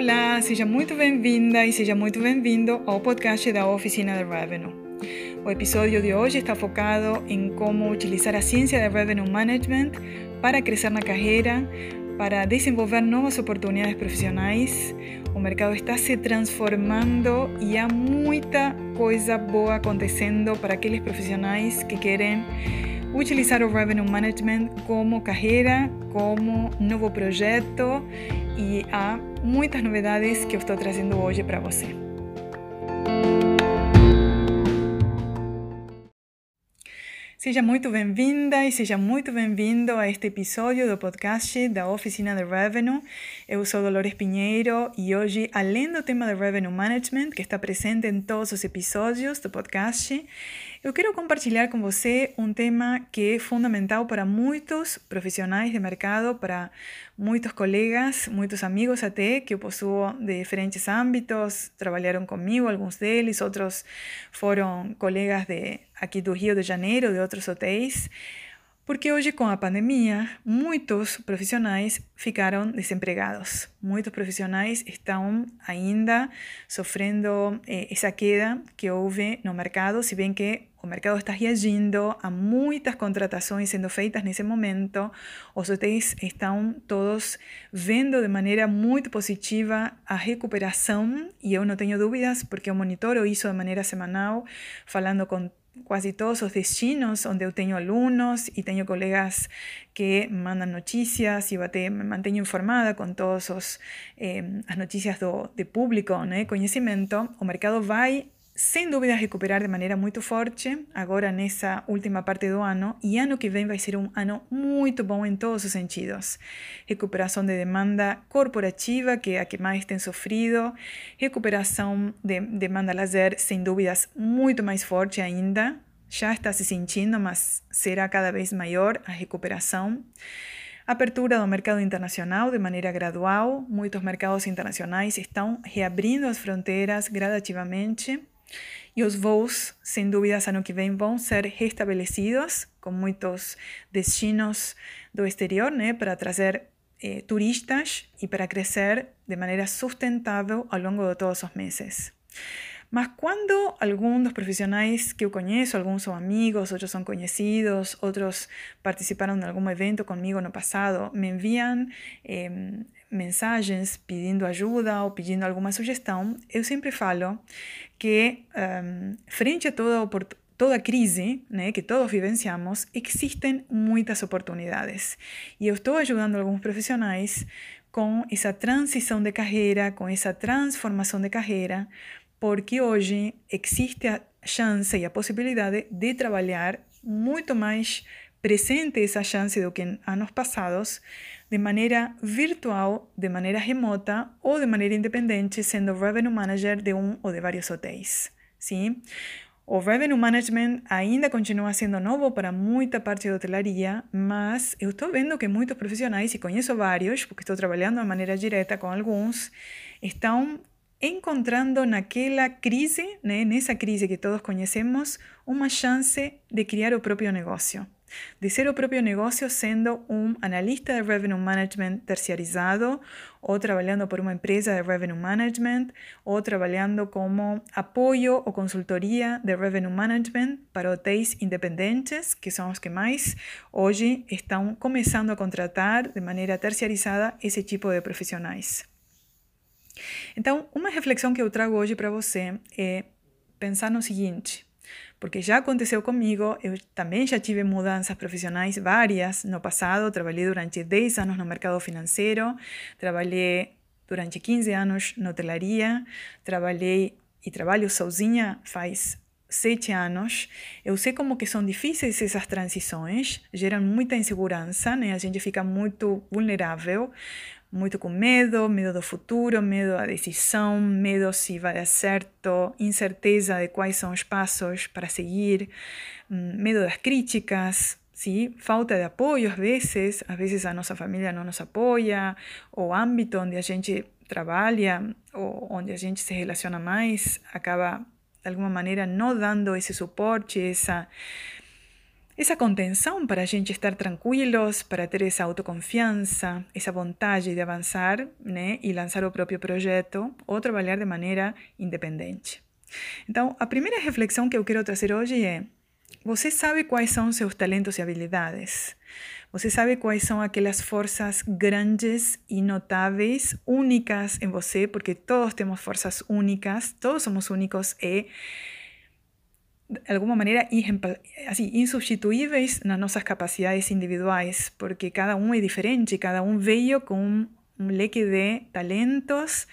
Olá, seja muito bem-vinda e seja muito bem-vindo ao podcast da Oficina de Revenue. O episódio de hoje está focado em como utilizar a ciência de Revenue Management para crescer na carreira, para desenvolver novas oportunidades profissionais. O mercado está se transformando e há muita coisa boa acontecendo para aqueles profissionais que querem utilizar o Revenue Management como carreira, como novo projeto e há muitas novidades que eu estou trazendo hoje para você. Seja muito bem-vinda e seja muito bem-vindo a este episódio do podcast da Oficina de Revenue. Eu sou Dolores Pinheiro e hoje, além do tema de Revenue Management, que está presente em todos os episódios do podcast, eu quero compartilhar com você um tema que é fundamental para muitos profissionais de mercado, para muitos colegas, muitos amigos até, que eu possuo de diferentes âmbitos, trabalharam comigo, alguns deles, outros foram colegas de aqui do Rio de Janeiro, de outros hotéis. Porque hoje, com a pandemia, muitos profissionais ficaram desempregados. Muitos profissionais estão ainda sofrendo eh, essa queda que houve no mercado, se bem que o mercado está reagindo a muitas contratações sendo feitas nesse momento. Os hotéis estão todos vendo de maneira muito positiva a recuperação e eu não tenho dúvidas porque eu monitoro isso de maneira semanal, falando com quase todos os destinos onde eu tenho alunos e tenho colegas que mandam notícias e eu me mantenho informada com todas eh, as notícias do, de público, né, conhecimento, o mercado vai sem dúvida recuperar de maneira muito forte agora nessa última parte do ano e ano que vem vai ser um ano muito bom em todos os sentidos. Recuperação de demanda corporativa, que é a que mais tem sofrido, recuperação de demanda lazer, sem dúvidas, muito mais forte ainda. Já está se sentindo, mas será cada vez maior a recuperação. Apertura do mercado internacional de maneira gradual. Muitos mercados internacionais estão reabrindo as fronteiras gradativamente. E os voos, sem dúvidas, ano que vem vão ser restabelecidos, com muitos destinos do exterior, para trazer eh, turistas e para crescer de maneira sustentável ao longo de todos os meses. Mas quando alguns dos profissionais que eu conheço, alguns são amigos, outros são conhecidos, outros participaram de algum evento comigo no passado, me enviam eh, mensagens pedindo ajuda ou pedindo alguma sugestão, eu sempre falo que, um, frente a toda, toda crise né, que todos vivenciamos, existem muitas oportunidades. E eu estou ajudando alguns profissionais com essa transição de carreira, com essa transformação de carreira, porque hoje existe a chance e a possibilidade de trabalhar muito mais presente essa chance do que em anos passados, de maneira virtual, de maneira remota ou de maneira independente, sendo revenue manager de um ou de vários hotéis. Sim? O revenue management ainda continua sendo novo para muita parte da hotelaria, mas eu estou vendo que muitos profissionais, e conheço vários, porque estou trabalhando de maneira direta com alguns, estão encontrando naquela crise, né, nessa crise que todos conhecemos, uma chance de criar o próprio negócio de o próprio negócio sendo um analista de revenue management terciarizado, ou trabalhando por uma empresa de revenue management, ou trabalhando como apoio ou consultoria de revenue management para hotéis independentes, que são os que mais hoje estão começando a contratar de maneira terciarizada esse tipo de profissionais. Então, uma reflexão que eu trago hoje para você é pensar no seguinte: porque já aconteceu comigo, eu também já tive mudanças profissionais várias no passado, trabalhei durante 10 anos no mercado financeiro, trabalhei durante 15 anos na hotelaria, trabalhei e trabalho sozinha faz sete anos. Eu sei como que são difíceis essas transições, geram muita insegurança, né? A gente fica muito vulnerável, muito com medo, medo do futuro, medo da decisão, medo se vai dar certo, incerteza de quais são os passos para seguir, hum, medo das críticas, sim? falta de apoio às vezes, às vezes a nossa família não nos apoia, o âmbito onde a gente trabalha ou onde a gente se relaciona mais acaba de alguma maneira não dando esse suporte, essa essa contenção para a gente estar tranquilos, para ter essa autoconfiança, essa vontade de avançar né, e lançar o próprio projeto ou trabalhar de maneira independente. Então, a primeira reflexão que eu quero trazer hoje é: você sabe quais são seus talentos e habilidades? Você sabe quais são aquelas forças grandes e notáveis, únicas em você, porque todos temos forças únicas, todos somos únicos e de alguma maneira assim, insubstituíveis nas nossas capacidades individuais, porque cada um é diferente, cada um veio com um leque de talentos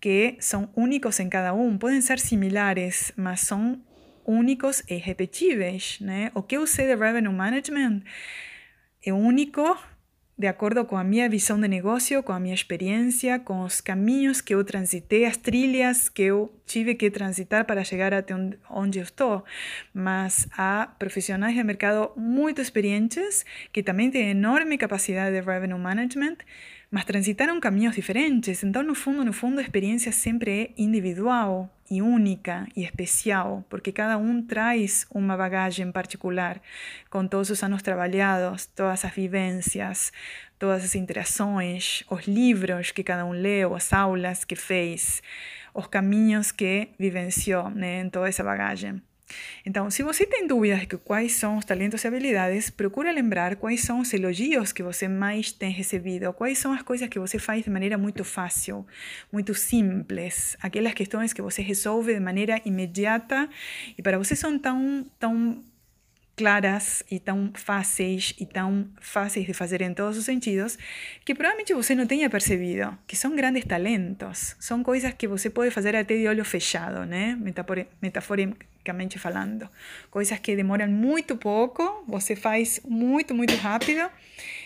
que são únicos em cada um. Podem ser similares, mas são únicos e repetíveis. Né? O que eu de Revenue Management é único de acordo com a minha visão de negócio, com a minha experiência, com os caminhos que eu transitei, as trilhas que eu tive que transitar para chegar até onde eu estou. Mas há profissionais de mercado muito experientes que também têm enorme capacidade de revenue management, mas transitaram caminhos diferentes. Então, no fundo, no fundo, a experiência sempre é individual e única e especial, porque cada um traz uma bagagem particular, com todos os anos trabalhados, todas as vivências, todas as interações, os livros que cada um leu, as aulas que fez, os caminhos que vivenciou né, em toda essa bagagem. Então, se você tem dúvidas de quais são os talentos e habilidades, procura lembrar quais são os elogios que você mais tem recebido, quais são as coisas que você faz de maneira muito fácil, muito simples, aquelas questões que você resolve de maneira imediata. E para você são tão, tão claras e tão fáceis e tão fáceis de fazer em todos os sentidos que provavelmente você não tenha percebido que são grandes talentos, são coisas que você pode fazer até de olho fechado, né? Metaforicamente falando, coisas que demoram muito pouco, você faz muito, muito rápido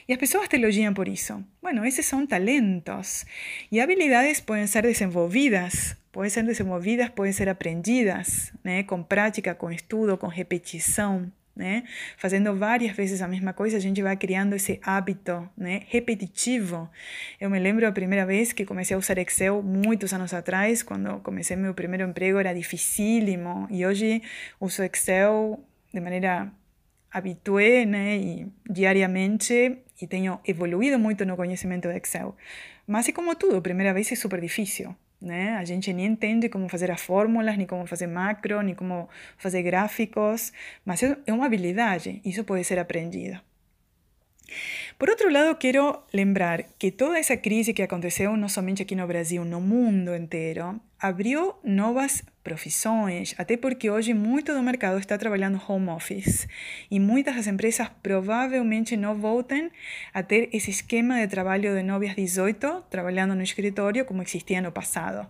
e as pessoas te elogiam por isso. Bueno, esses são talentos e habilidades podem ser desenvolvidas podem ser desenvolvidas, podem ser aprendidas, né? com prática, com estudo, com repetição né? Fazendo várias vezes a mesma coisa, a gente vai criando esse hábito, né? Repetitivo. Eu me lembro a primeira vez que comecei a usar Excel, muitos anos atrás, quando comecei meu primeiro emprego, era dificílimo. E hoje uso Excel de maneira habitué, né? E diariamente, e tenho evoluído muito no conhecimento de Excel. Mas é como tudo, primeira vez é super difícil. Né? A gente nem entende como fazer as fórmulas, nem como fazer macro, nem como fazer gráficos, mas é uma habilidade, isso pode ser aprendido. Por outro lado, quero lembrar que toda essa crise que aconteceu, não somente aqui no Brasil, no mundo inteiro, abriu novas profissões, até porque hoje muito do mercado está trabalhando home office e muitas das empresas provavelmente não voltem a ter esse esquema de trabalho de 9 às 18, trabalhando no escritório como existia no passado.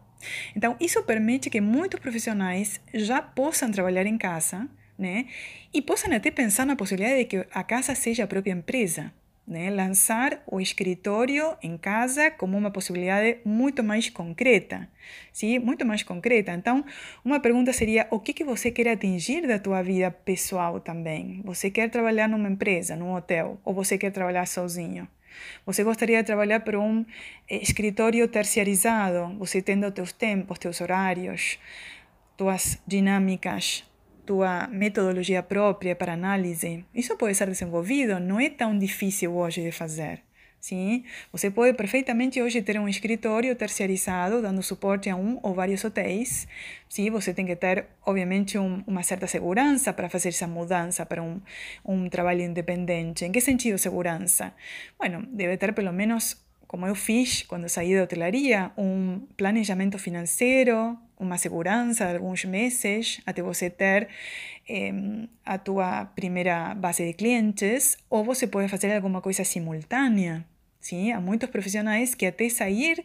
Então, isso permite que muitos profissionais já possam trabalhar em casa, né? E possam até pensar na possibilidade de que a casa seja a própria empresa né? lançar o escritório em casa como uma possibilidade muito mais concreta, sim? muito mais concreta. Então, uma pergunta seria: o que, que você quer atingir da tua vida pessoal também? Você quer trabalhar numa empresa, num hotel, ou você quer trabalhar sozinho? Você gostaria de trabalhar para um eh, escritório terciarizado, você tendo teus tempos, teus horários, tuas dinâmicas tua metodologia própria para análise, isso pode ser desenvolvido, não é tão difícil hoje de fazer. Sim, você pode perfeitamente hoje ter um escritório terciarizado, dando suporte a um ou vários hotéis. Sim, você tem que ter, obviamente, um, uma certa segurança para fazer essa mudança para um, um trabalho independente. Em que sentido segurança? Bueno, deve ter pelo menos como eu fiz quando saí da hotelaria, um planejamento financeiro, uma segurança de alguns meses até você ter eh, a tua primeira base de clientes, ou você pode fazer alguma coisa simultânea. Sim, há muitos profissionais que até sair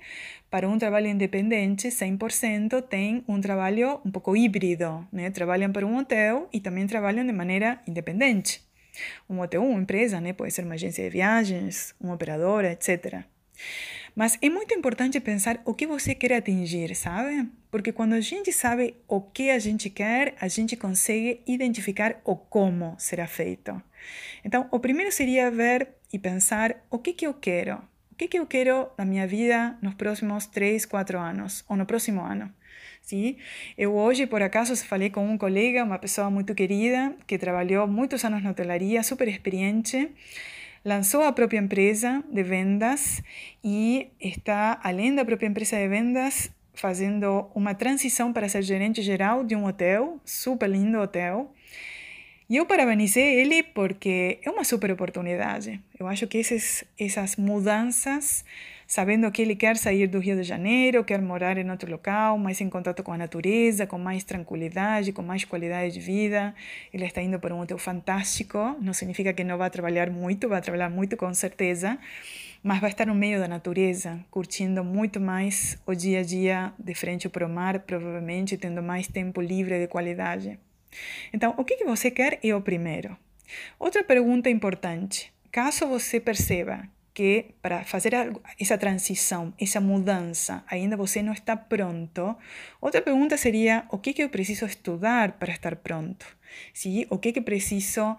para um trabalho independente, 100%, têm um trabalho um pouco híbrido. Né? Trabalham para um hotel e também trabalham de maneira independente. Um hotel, uma empresa, né? pode ser uma agência de viagens, uma operadora, etc. Mas é muito importante pensar o que você quer atingir, sabe? Porque quando a gente sabe o que a gente quer, a gente consegue identificar o como será feito. Então, o primeiro seria ver e pensar o que, que eu quero. O que, que eu quero na minha vida nos próximos 3, 4 anos ou no próximo ano. Sim? Eu hoje, por acaso, falei com um colega, uma pessoa muito querida, que trabalhou muitos anos na hotelaria, super experiente, lançou a própria empresa de vendas e está, além da própria empresa de vendas, fazendo uma transição para ser gerente geral de um hotel, super lindo hotel. E eu parabenizei ele porque é uma super oportunidade. Eu acho que esses, essas mudanças sabendo que ele quer sair do Rio de Janeiro, quer morar em outro local, mais em contato com a natureza, com mais tranquilidade, com mais qualidade de vida. Ele está indo para um hotel fantástico, não significa que não vai trabalhar muito, vai trabalhar muito com certeza, mas vai estar no meio da natureza, curtindo muito mais o dia a dia de frente para o mar, provavelmente tendo mais tempo livre de qualidade. Então, o que você quer é o primeiro. Outra pergunta importante. Caso você perceba que para fazer essa transição, essa mudança, ainda você não está pronto, outra pergunta seria: o que, que eu preciso estudar para estar pronto? Sim? O que, que preciso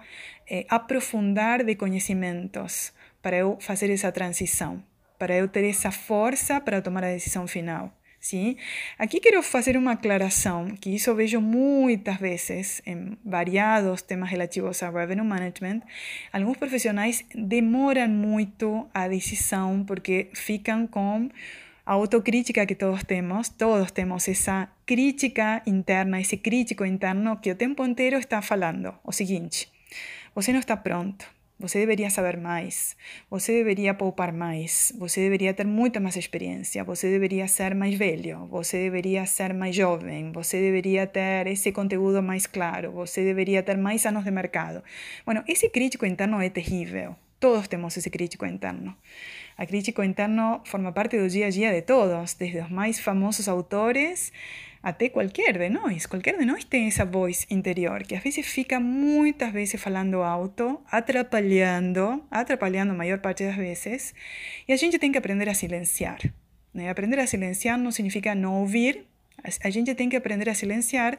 eh, aprofundar de conhecimentos para eu fazer essa transição? Para eu ter essa força para tomar a decisão final? Sim? Aqui quero fazer uma aclaração, que isso eu vejo muitas vezes em variados temas relativos a revenue management. Alguns profissionais demoram muito a decisão porque ficam com a autocrítica que todos temos, todos temos essa crítica interna, esse crítico interno que o tempo inteiro está falando o seguinte: você não está pronto, você deveria saber mais, você deveria poupar mais, você deveria ter muita mais experiência, você deveria ser mais velho, você deveria ser mais jovem, você deveria ter esse conteúdo mais claro, você deveria ter mais anos de mercado. Bueno, esse crítico interno é terrível. Todos temos esse crítico interno. A crítico interno forma parte do dia a dia de todos, desde os mais famosos autores até qualquer de nós. Qualquer de nós tem essa voz interior que às vezes fica muitas vezes falando alto, atrapalhando, atrapalhando a maior parte das vezes, e a gente tem que aprender a silenciar. Né? Aprender a silenciar não significa não ouvir, a gente tem que aprender a silenciar,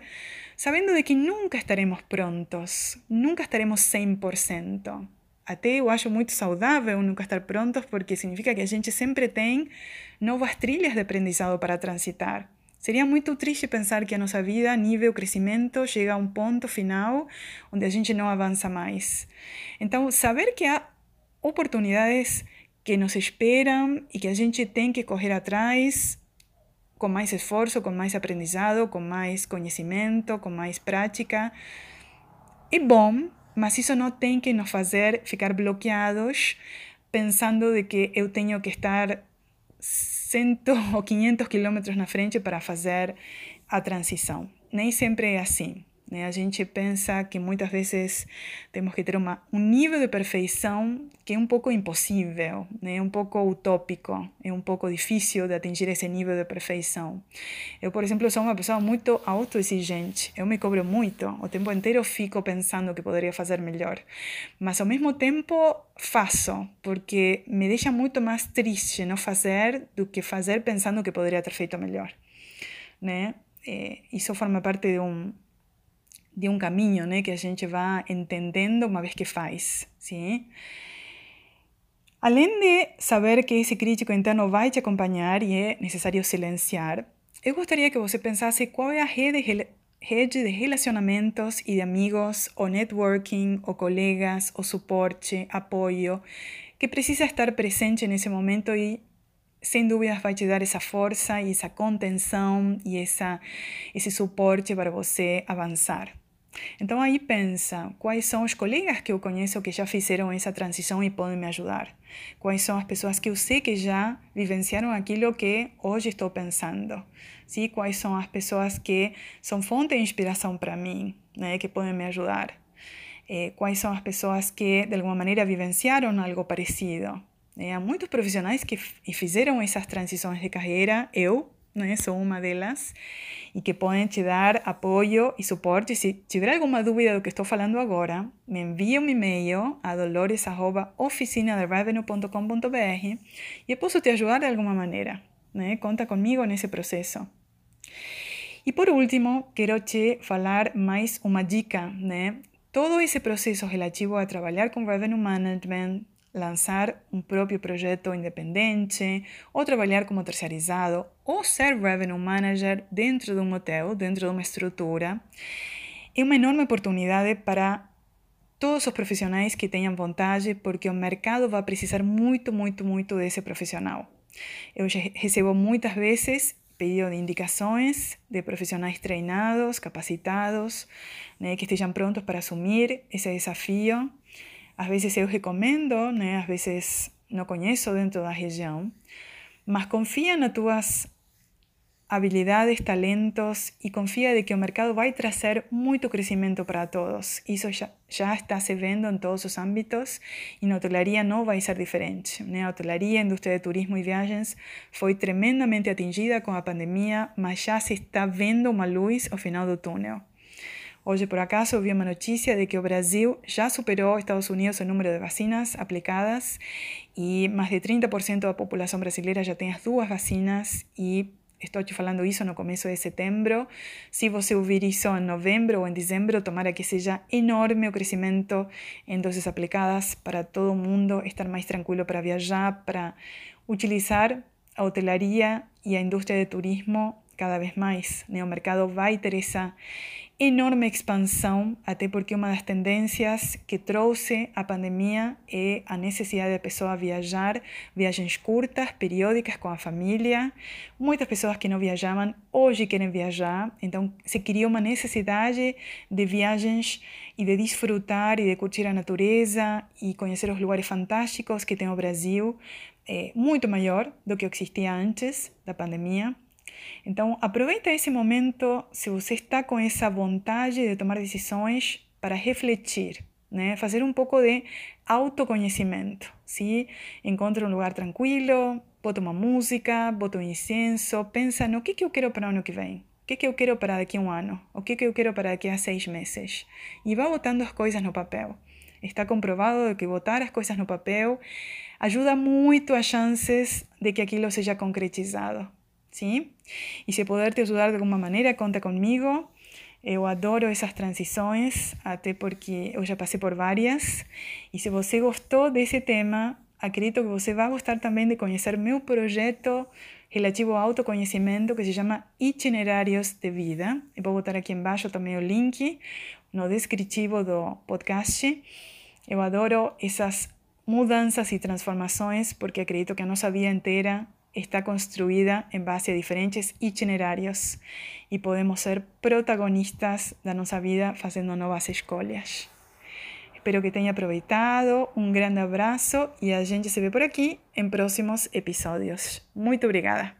sabendo de que nunca estaremos prontos, nunca estaremos 100%. Até eu acho muito saudável nunca estar prontos, porque significa que a gente sempre tem novas trilhas de aprendizado para transitar. Seria muito triste pensar que a nossa vida, nível crescimento, chega a um ponto final onde a gente não avança mais. Então, saber que há oportunidades que nos esperam e que a gente tem que correr atrás com mais esforço, com mais aprendizado, com mais conhecimento, com mais prática, é bom, mas isso não tem que nos fazer ficar bloqueados pensando de que eu tenho que estar 100 ou 500 quilômetros na frente para fazer a transição. Nem sempre é assim. Né? A gente pensa que muitas vezes temos que ter uma, um nível de perfeição que é um pouco impossível, né? um pouco utópico, é um pouco difícil de atingir esse nível de perfeição. Eu, por exemplo, sou uma pessoa muito autoexigente, eu me cobro muito, o tempo inteiro fico pensando que poderia fazer melhor, mas ao mesmo tempo faço, porque me deixa muito mais triste não fazer do que fazer pensando que poderia ter feito melhor. Né? É, isso forma parte de um de um caminho né, que a gente vai entendendo uma vez que faz. Sim? Além de saber que esse crítico interno vai te acompanhar e é necessário silenciar, eu gostaria que você pensasse qual é a rede de relacionamentos e de amigos, ou networking, ou colegas, ou suporte, apoio, que precisa estar presente nesse momento e sem dúvidas vai te dar essa força e essa contenção e essa, esse suporte para você avançar. Então aí pensa, quais são os colegas que eu conheço que já fizeram essa transição e podem me ajudar? Quais são as pessoas que eu sei que já vivenciaram aquilo que hoje estou pensando? Sim? Quais são as pessoas que são fonte de inspiração para mim, né? que podem me ajudar? Eh, quais são as pessoas que de alguma maneira vivenciaram algo parecido? Eh, há muitos profissionais que fizeram essas transições de carreira, eu né, sou uma delas, e que podem te dar apoio e suporte. Se tiver alguma dúvida do que estou falando agora, me envia um e-mail a dolores.oficinaderevenue.com.br e eu posso te ajudar de alguma maneira. Né? Conta comigo nesse processo. E por último, quero te falar mais uma dica, né? Todo esse processo relativo a trabalhar com revenue management, lançar um próprio projeto independente, ou trabalhar como terceirizado, ou ser revenue manager dentro de um hotel, dentro de uma estrutura, é uma enorme oportunidade para todos os profissionais que tenham vontade, porque o mercado vai precisar muito, muito, muito desse profissional. Eu recebo muitas vezes pedido de indicações de profissionais treinados, capacitados, né, que estejam prontos para assumir esse desafio. Às vezes eu recomendo, né, às vezes não conheço dentro da região, mas confia nas tuas habilidades, talentos y confía de que el mercado va a traer mucho crecimiento para todos. Eso ya, ya está se vendo en todos los ámbitos y la hotelería no va a ser diferente. La hotelería, industria de turismo y viajes fue tremendamente atingida con la pandemia, mas ya se está viendo una luz al final del túnel. Hoy, por acaso, vi una noticia de que Brasil ya superó a Estados Unidos el número de vacinas aplicadas y más de 30% de la población brasileña ya tiene las dos vacinas y Estou te falando isso no começo de setembro. Se você ouvir isso em novembro ou em dezembro, tomara que seja enorme o crescimento em doses aplicadas para todo mundo estar mais tranquilo para viajar, para utilizar a hotelaria e a indústria de turismo cada vez mais. O mercado vai ter essa enorme expansão, até porque uma das tendências que trouxe a pandemia é a necessidade da pessoa viajar, viagens curtas, periódicas com a família. Muitas pessoas que não viajavam hoje querem viajar, então se criou uma necessidade de viagens e de desfrutar e de curtir a natureza e conhecer os lugares fantásticos que tem o Brasil, é muito maior do que existia antes da pandemia. Então, aproveita esse momento, se você está com essa vontade de tomar decisões, para refletir, né? fazer um pouco de autoconhecimento. Se encontra um lugar tranquilo, bota uma música, bota um incenso, pensa no que, que eu quero para o ano que vem. O que, que eu quero para daqui a um ano? O que, que eu quero para daqui a seis meses? E vá botando as coisas no papel. Está comprovado que botar as coisas no papel ajuda muito as chances de que aquilo seja concretizado. ¿Sí? Y si poderte ayudar de alguna manera, conta conmigo. Eu adoro essas transições, até porque eu já passei por várias. E se você gostou desse tema, acredito que você vai gostar também de conhecer meu projeto relativo ao autoconhecimento que se chama Itinerários de Vida. Eu vou botar aqui embaixo também o link no descritivo do podcast. Eu adoro essas mudanças e transformações porque acredito que a nossa vida inteira está construida en base a diferentes itinerarios y podemos ser protagonistas de nuestra vida haciendo nuevas escolhas. Espero que tenha aproveitado, un grande abrazo y a gente se ve por aquí en próximos episodios. Muito obrigada.